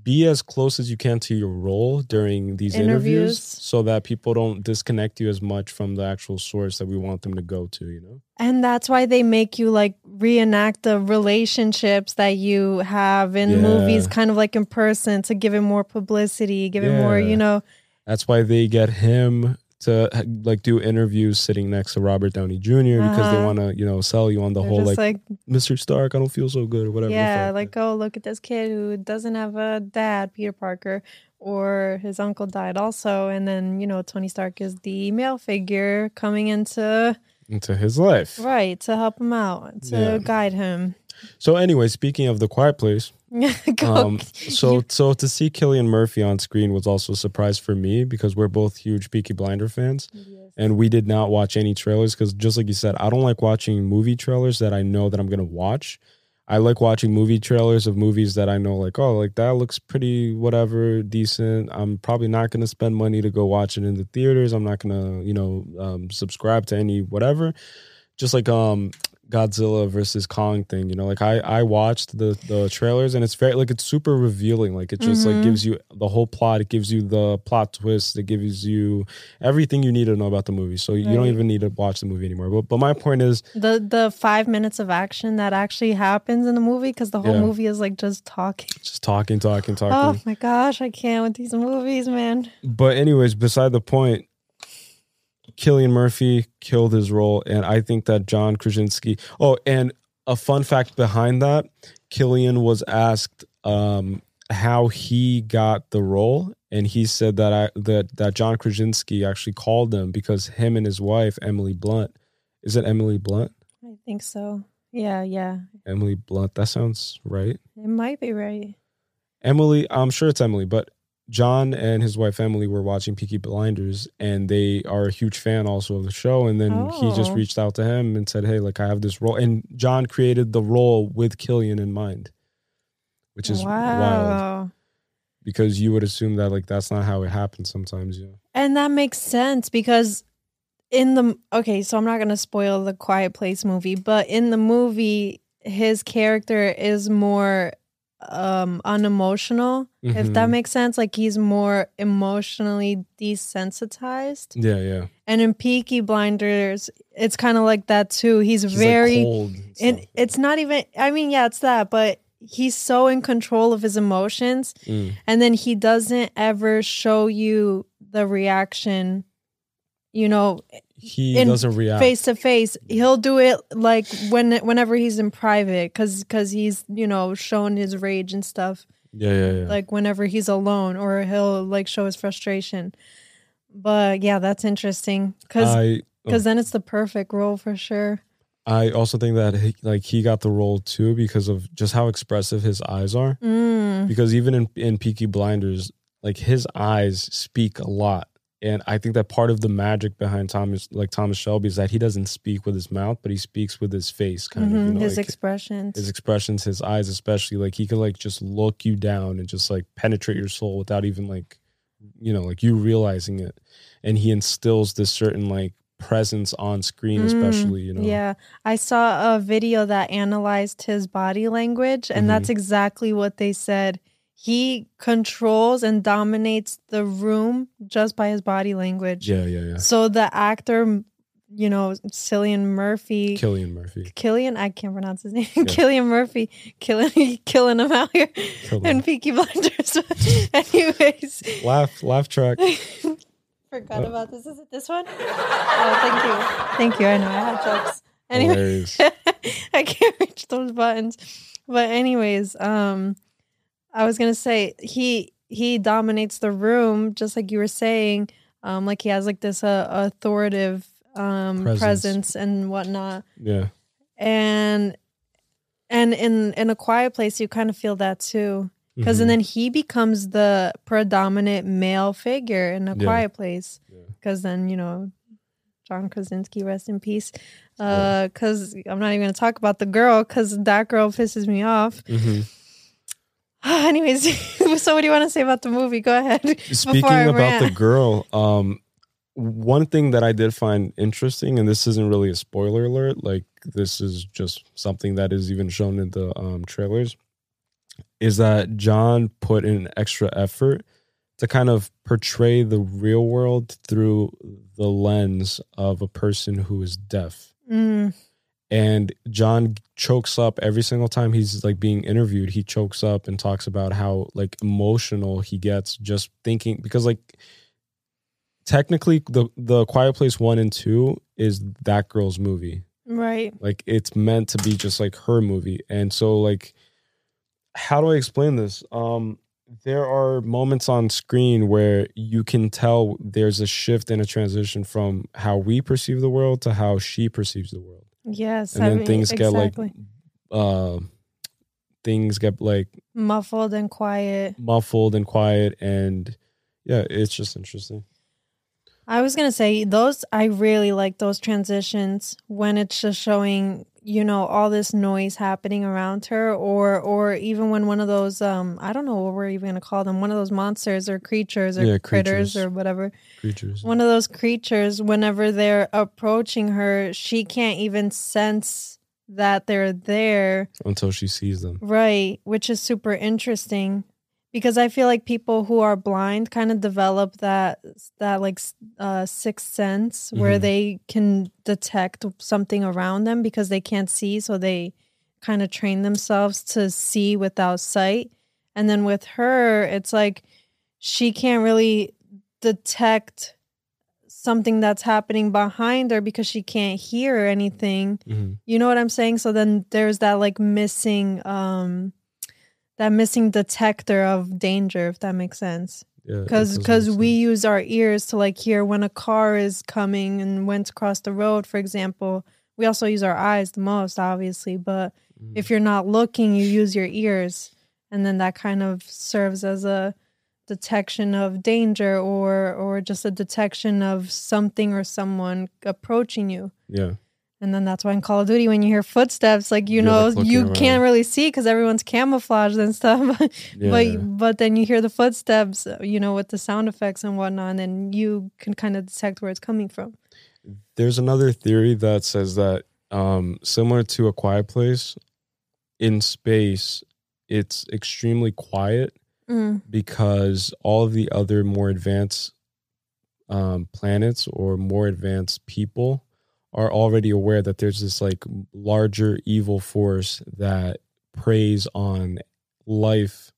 be as close as you can to your role during these interviews. Interviews. so that people don't disconnect you as much from the actual source that we want them to go to, you know? And that's why they make you like reenact the relationships that you have in Yeah. movies, kind of like in person to give it more publicity, give it more, Yeah. you know. That's why they get him to like do interviews sitting next to Robert Downey Jr. because they Uh-huh. want to, you know, sell you on the they're whole like, like, Mr. Stark, I don't feel so good or whatever. yeah, like, oh, look at this kid who doesn't have a dad, Peter Parker, or his uncle died also. And then, you know, Tony Stark is the male figure coming into, into his life. right, to help him out, to Yeah. guide him. So anyway, speaking of the Quiet Place, um, so so to see Cillian Murphy on screen was also a surprise for me because we're both huge Peaky Blinder fans, and we did not watch any trailers because just like you said, I don't like watching movie trailers that I know that I'm gonna watch. I like watching movie trailers of movies that I know, like, oh, like that looks pretty, whatever, decent. I'm probably not gonna spend money to go watch it in the theaters. I'm not gonna, you know, um, subscribe to any whatever. Just like um Godzilla versus Kong thing, you know, like I I watched the the trailers and it's very like it's super revealing. Like it just like Mhm. gives you the whole plot. It gives you the plot twist. It gives you everything you need to know about the movie. So you don't even need to watch the movie anymore. But but my point is, the the five minutes of action that actually happens in the movie because the whole Yeah. movie is like just talking. just talking, talking, talking. Oh my gosh, I can't with these movies, man. But anyways, beside the point, Cillian Murphy killed his role, and I think that John Krasinski. Oh, and a fun fact behind that: Cillian was asked um, how he got the role, and he said that I that that John Krasinski actually called him because him and his wife Emily Blunt. Is it Emily Blunt? I think so. Yeah, yeah. Emily Blunt. That sounds right. It might be right. Emily. I'm sure it's Emily, but John and his wife Emily were watching Peaky Blinders, and they are a huge fan also of the show. And then he just Oh. reached out to him and said, "Hey, like I have this role." And John created the role with Cillian in mind, which is wild because you would assume that like that's not how it happens sometimes. You know? And that makes sense because in the okay, so I'm not gonna spoil the Quiet Place movie, but in the movie, his character is more um unemotional, if that Mhm. makes sense. Like he's more emotionally desensitized. Yeah, yeah. And in Peaky Blinders, it's kind of like that too. He's, He's, like, very cold and it's not even I mean, yeah, it's that, but he's so in control of his emotions Mm. and then he doesn't ever show you the reaction you know he in doesn't react. face to face he'll do it like when whenever he's in private cuz cuz he's you know showing his rage and stuff yeah, yeah, yeah. like whenever he's alone or he'll like show his frustration but yeah that's interesting cuz I cuz then it's the perfect role for sure I also think that he, like he got the role too because of just how expressive his eyes are. mm. Because even in in Peaky Blinders, like his eyes speak a lot, and I think that part of the magic behind Thomas, like Thomas Shelby, is that he doesn't speak with his mouth, but he speaks with his face, kind of. Mhm, You know, his like, expressions his expressions, his eyes, especially. Like he could like just look you down and just like penetrate your soul without even like, you know, like you realizing it, and he instills this certain like presence on screen, Mm, especially. You know. Yeah, I saw a video that analyzed his body language, and Mhm. that's exactly what they said. He controls and dominates the room just by his body language. Yeah, yeah, yeah. So the actor, you know, Cillian Murphy, Killian Murphy. Killian, I can't pronounce his name. Killian Murphy, killing, killing him out here him. Peaky Blinders. Anyways, Laugh, laugh track. forgot Oh. about this. Is it this one? Oh, thank you, thank you. I know I had jokes. Anyway. Hilarious. I can't reach those buttons. But anyways, um I was gonna say he he dominates the room just like you were saying. Um like he has like this uh, authoritative um Presence. presence. and whatnot. Yeah. And and in in a quiet place you kind of feel that too. because Mhm. and then he becomes the predominant male figure in a Yeah. quiet place Yeah. because then you know john krasinski rest in peace Yeah. because i'm not even going to talk about the girl because that girl pisses me off Mhm. anyways so what do you want to say about the movie? Go ahead. Speaking about the girl, um, one thing that I did find interesting, and this isn't really a spoiler alert, like this is just something that is even shown in the um, trailers, is that John put in extra effort to kind of portray the real world through the lens of a person who is deaf. Mm, and John chokes up every single time he's like being interviewed. He chokes up and talks about how like emotional he gets just thinking because like technically the the Quiet Place one and two is that girl's movie. right Like it's meant to be just like her movie, and so like how do I explain this? Um, there are moments on screen where you can tell there's a shift and a transition from how we perceive the world to how she perceives the world yes and I then mean, things get like exactly. uh things get like muffled and quiet muffled and quiet and yeah it's just interesting I was gonna say those. I really like those transitions when it's just showing, you know, all this noise happening around her, or or even when one of those, um, I don't know what we're even gonna call them, one of those monsters or creatures or Yeah, critters creatures. or whatever. creatures One of those creatures, whenever they're approaching her, she can't even sense that they're there. until she sees them Right, which is super interesting because I feel like people who are blind kind of develop that that like uh sixth sense where Mhm. they can detect something around them because they can't see so they kind of train themselves to see without sight. And then with her, it's like she can't really detect something that's happening behind her because she can't hear anything Mhm. you know what i'm saying so then there's that like missing um that missing detector of danger if that makes sense because does because we use our ears to like hear when a car is coming and when to cross the road for example we also use our eyes the most obviously but Mhm. if you're not looking you use your ears and then that kind of serves as a detection of danger or or just a detection of something or someone approaching you. Yeah. And then that's why in Call of Duty, when you hear footsteps, like you You're, know, like, you around. can't really see because everyone's camouflaged and stuff. Yeah. But but then you hear the footsteps, you know, with the sound effects and whatnot, and then you can kind of detect where it's coming from. There's another theory that says that um, similar to a quiet place, in space, it's extremely quiet Mm. because all of the other more advanced um, planets or more advanced people are already aware that there's this like larger evil force that preys on life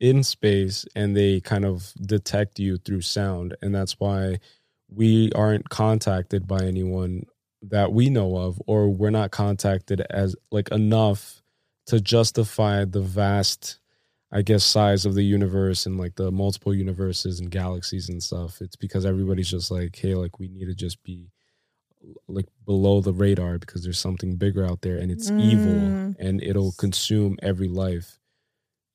in space and they kind of detect you through sound and that's why we aren't contacted by anyone that we know of or we're not contacted as like enough to justify the vast I guess size of the universe and like the multiple universes and galaxies and stuff. It's because everybody's just like, hey, like we need to just be like below the radar because there's something bigger out there and it's evil Mm. and it'll consume every life.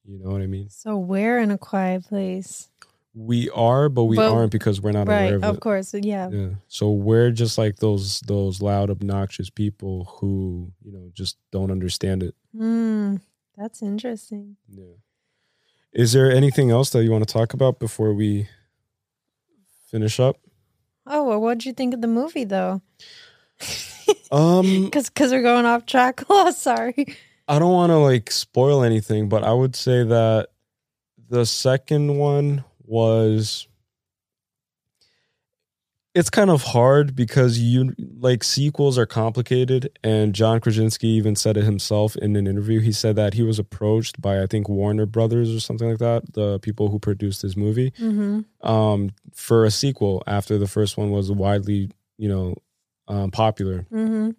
You know what I mean? So we're in a quiet place, We are, but we But- aren't because we're not right? aware Of, of, it. course, yeah. Yeah. So we're just like those those loud, obnoxious people who, you know, just don't understand it. Mm, that's interesting. Yeah. Is there anything else that you want to talk about before we finish up? Oh, well, what'd you think of the movie though? Um, Because because we're going off track. Oh, sorry. I don't want to like spoil anything, but I would say that the second one was it's kind of hard because you like sequels are complicated and John Krasinski even said it himself in an interview. He said that he was approached by I think Warner Brothers or something like that, the people who produced his movie. Mm-hmm. um, for a sequel after the first one was widely, you know, um, popular. Mm-hmm.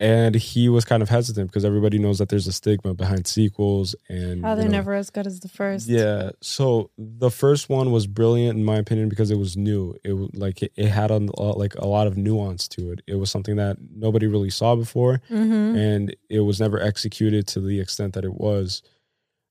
And he was kind of hesitant because everybody knows that there's a stigma behind sequels and How they're know, never as good as the first. Yeah. So the first one was brilliant in my opinion because it was new. It like it, it had a, like a lot of nuance to it. It was something that nobody really saw before Mm-hmm. and it was never executed to the extent that it was.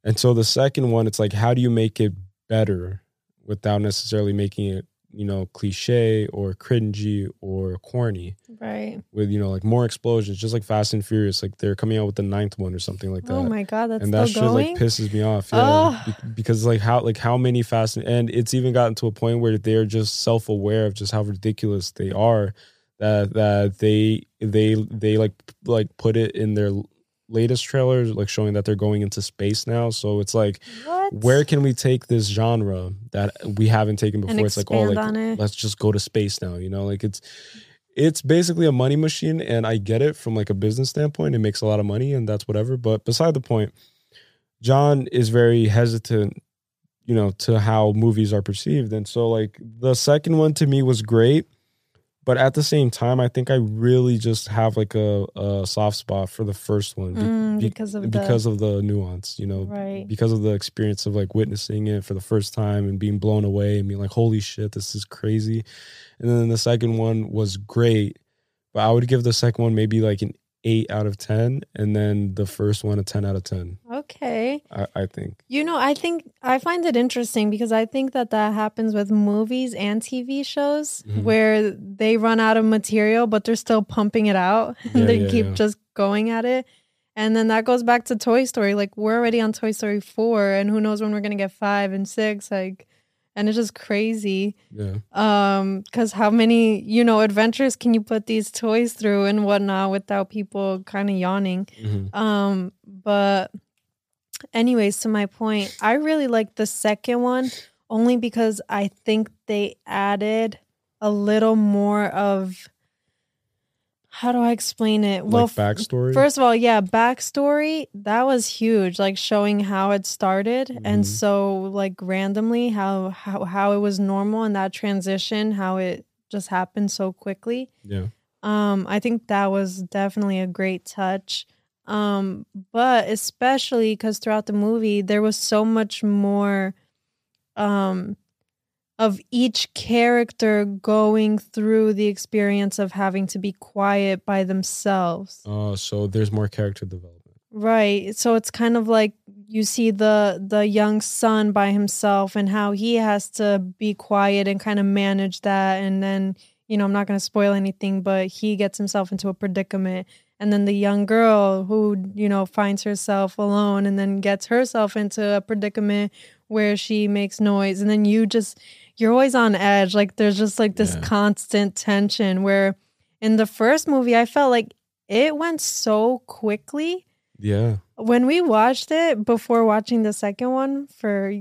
And so the second one, it's like, how do you make it better without necessarily making it, you know, cliche or cringy or corny Right. with, you know, like more explosions, just like Fast and Furious. Like they're coming out with the ninth one or something like oh that. Oh my god, that's and that shit going. like pisses me off. Yeah. Oh. Be- because like how like how many fast and, and it's even gotten to a point where they're just self aware of just how ridiculous they are that that they they they like like put it in their latest trailers like showing that they're going into space now. So it's like what? where can we take this genre that we haven't taken before? It's like oh like it. let's just go to space now, you know? Like it's it's basically a money machine and I get it from like a business standpoint. It makes a lot of money and that's whatever. But beside the point, John is very hesitant, you know, to how movies are perceived. And so like the second one to me was great. But at the same time, I think I really just have like a, a soft spot for the first one be- Mm, because of the because of the nuance, you know, right. because of the experience of like witnessing it for the first time and being blown away and being like, holy shit, this is crazy. And then the second one was great, but I would give the second one maybe like an eight out of 10, and then the first one a 10 out of 10, Okay. I, I think. You know, I think I find it interesting because I think that that happens with movies and TV shows Mhm. where they run out of material, but they're still pumping it out. Yeah, they yeah, keep yeah. just going at it. And then that goes back to Toy Story. Like we're already on Toy Story 4 and who knows when we're going to get 5 and 6 like and it's just crazy. Yeah. Um cuz how many, you know, adventures can you put these toys through and whatnot without people kind of yawning? Mhm. Um, but anyways, to my point, I really like the second one only because I think they added a little more of how do I explain it? like f- backstory. First of all, yeah, backstory that was huge, like showing how it started, and Mhm. so like randomly how how how it was normal and that transition, how it just happened so quickly. yeah. Um, I think that was definitely a great touch. Um, but especially because throughout the movie there was so much more um of each character going through the experience of having to be quiet by themselves. Uh, so there's more character development. Right. So it's kind of like you see the the young son by himself and how he has to be quiet and kind of manage that and then you know i'm not going to spoil anything but he gets himself into a predicament and then the young girl who you know finds herself alone and then gets herself into a predicament where she makes noise and then you just you're always on edge like there's just like this Yeah. constant tension where in the first movie i felt like it went so quickly Yeah. when we watched it before watching the second one for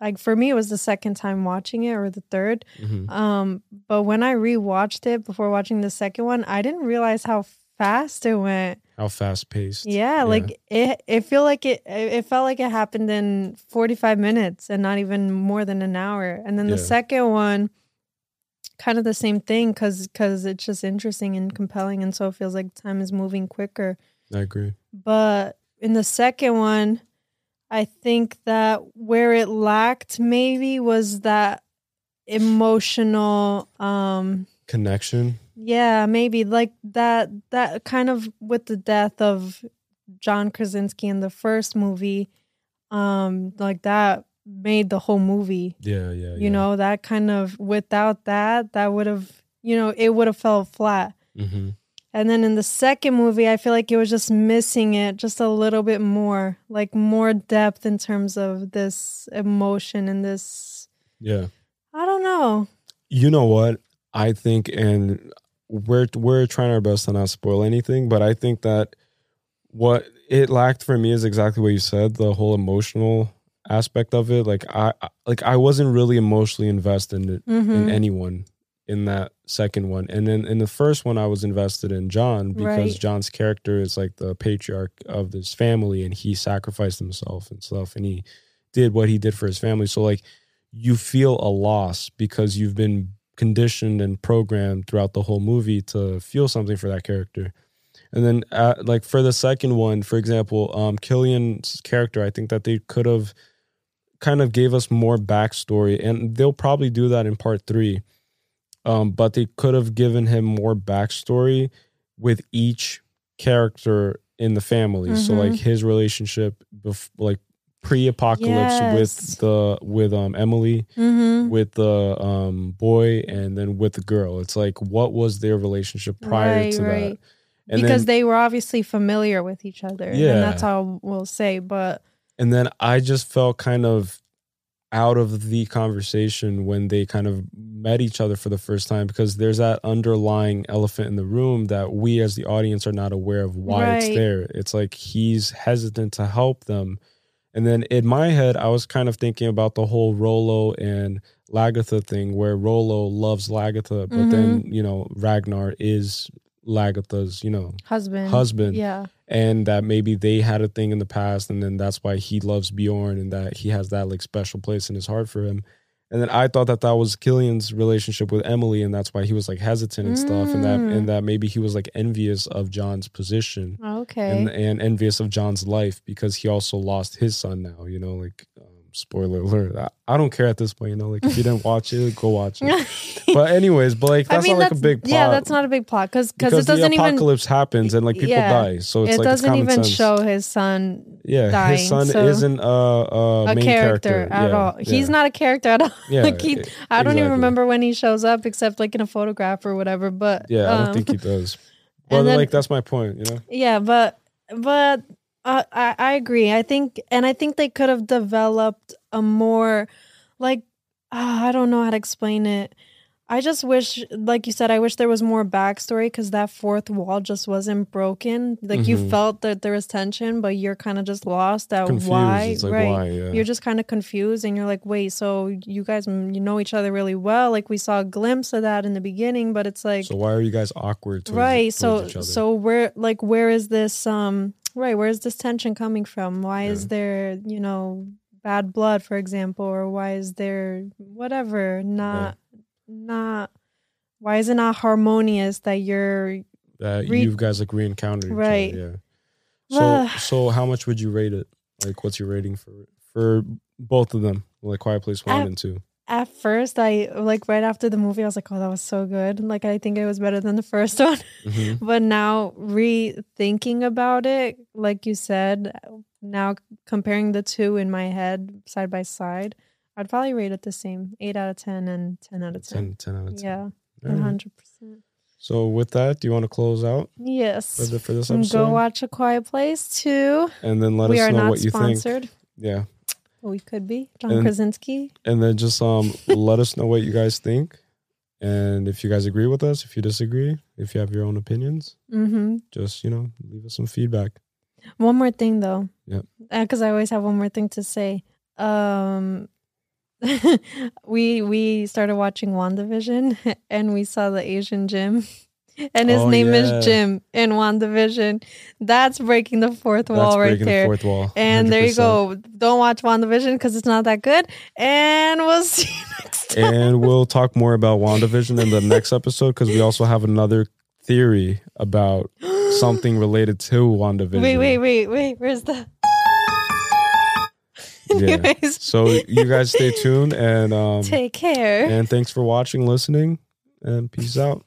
like for me it was the second time watching it or the third Mhm. um but when i rewatched it before watching the second one i didn't realize how fast it went How fast paced. yeah, like it it feel like it it felt like it happened in 45 minutes and not even more than an hour and then the second one kind of the same thing cuz cuz it's just interesting and compelling and so it feels like time is moving quicker I agree. but in the second one i think that where it lacked maybe was that emotional um Connection. Yeah maybe like that that kind of with the death of john krasinski in the first movie um like that made the whole movie Yeah, yeah. you know that kind of without that that would have you know it would have fell flat hmm and then in the second movie, I feel like it was just missing it just a little bit more, like more depth in terms of this emotion and this. Yeah. I don't know. You know what? I think, and we're we're trying our best to not spoil anything, but I think that what it lacked for me is exactly what you said, the whole emotional aspect of it. Like I like I wasn't really emotionally invested in, it, in mm-hmm. anyone in that second one. And then in the first one I was invested in John because Right. John's character is like the patriarch of this family and he sacrificed himself and stuff and he did what he did for his family. So like you feel a loss because you've been conditioned and programmed throughout the whole movie to feel something for that character. And then, uh, like for the second one, for example, um, Cillian's character, I think that they could have kind of gave us more backstory, and they'll probably do that in part three. Um, but they could have given him more backstory with each character in the family. So Mhm. like his relationship, bef- like pre-apocalypse Yes. with the with um Emily Mm-hmm. with the um boy and then with the girl. It's like what was their relationship prior Right, to right. that? And because then, they were obviously familiar with each other. Yeah. And that's all we'll say. But and then I just felt kind of out of the conversation when they kind of met each other for the first time because there's that underlying elephant in the room that we as the audience are not aware of why it's there. It's like he's hesitant to help them. And then in my head, I was kind of thinking about the whole Rollo and Lagertha thing where Rollo loves Lagertha, but then, mm-hmm. you know, Ragnar is Lagertha's, you know, husband. husband Yeah. and that maybe they had a thing in the past and then that's why he loves Bjorn and that he has that like special place in his heart for him. And then I thought that that was Cillian's relationship with Emily and that's why he was like hesitant and stuff and that Mm. and that maybe he was like envious of John's position Okay. and and envious of John's life because he also lost his son now, you know, like um, spoiler alert. I, I don't care at this point, you know, like if you didn't watch it, go watch it. But anyways, but like that's not like a big plot. Yeah, that's not a big plot because because it doesn't the even apocalypse happens and like people Yeah. die. So it's it like doesn't even sense. show his son Yeah, dying, his son so- isn't a, a, a main character, at Yeah, all. yeah. He's not a character at all. Yeah, like he, I don't exactly. even remember when he shows up except like in a photograph or whatever. But Yeah, I don't um, think he does. But then- like that's my point, you know. Yeah, but but uh, I I agree. I think and I think they could have developed a more like ah, I don't know how to explain it. I just wish, like you said, I wish there was more backstory because that fourth wall just wasn't broken. Like you Mhm. felt that there was tension, but you're kind of just lost at Confused. why. like right. why? Yeah. You're just kind of confused, and you're like, "Wait, so you guys, you know each other really well? Like we saw a glimpse of that in the beginning, but it's like, so why are you guys awkward? Towards, right so towards each other? so where like where is this um right where is this tension coming from why is there you know bad blood for example or why is there whatever not not why is it not harmonious that you're that re- you guys like re-encountered each Right. other. Yeah. So so how much would you rate it? Like what's your rating for for both of them? Like Quiet Place One I- and Two. At first I like right after the movie I was like, oh, that was so good. Like I think it was better than the first one. Mhm. but now rethinking about it, like you said, now comparing the two in my head side by side, I'd probably rate it the same. Eight out of ten and ten out of ten. 10, 10 out of 10. Yeah, one hundred percent. So with that, do you want to close out for, Yes. the, for this episode? Go watch A Quiet Place too. and then let we us know what you think. sponsored. Yeah. We could be. John And- Krasinski. And then just um let us know what you guys think. And if you guys agree with us, if you disagree, if you have your own opinions, Mm-hmm. just, you know, leave us some feedback. One more thing though. Yep. Because I always have one more thing to say. Um we we started watching WandaVision and we saw the Asian Jim. And his Oh, name yeah. is Jim in WandaVision. That's breaking the fourth That's wall right there. the fourth wall. and there you go. Don't watch WandaVision because it's not that good. And we'll see you next time. and we'll talk more about WandaVision in the next episode because we also have another theory about something related to WandaVision. Wait, wait, wait, wait. Where's the Yeah. Anyways, So you guys stay tuned and um take care. and thanks for watching, listening, and peace out.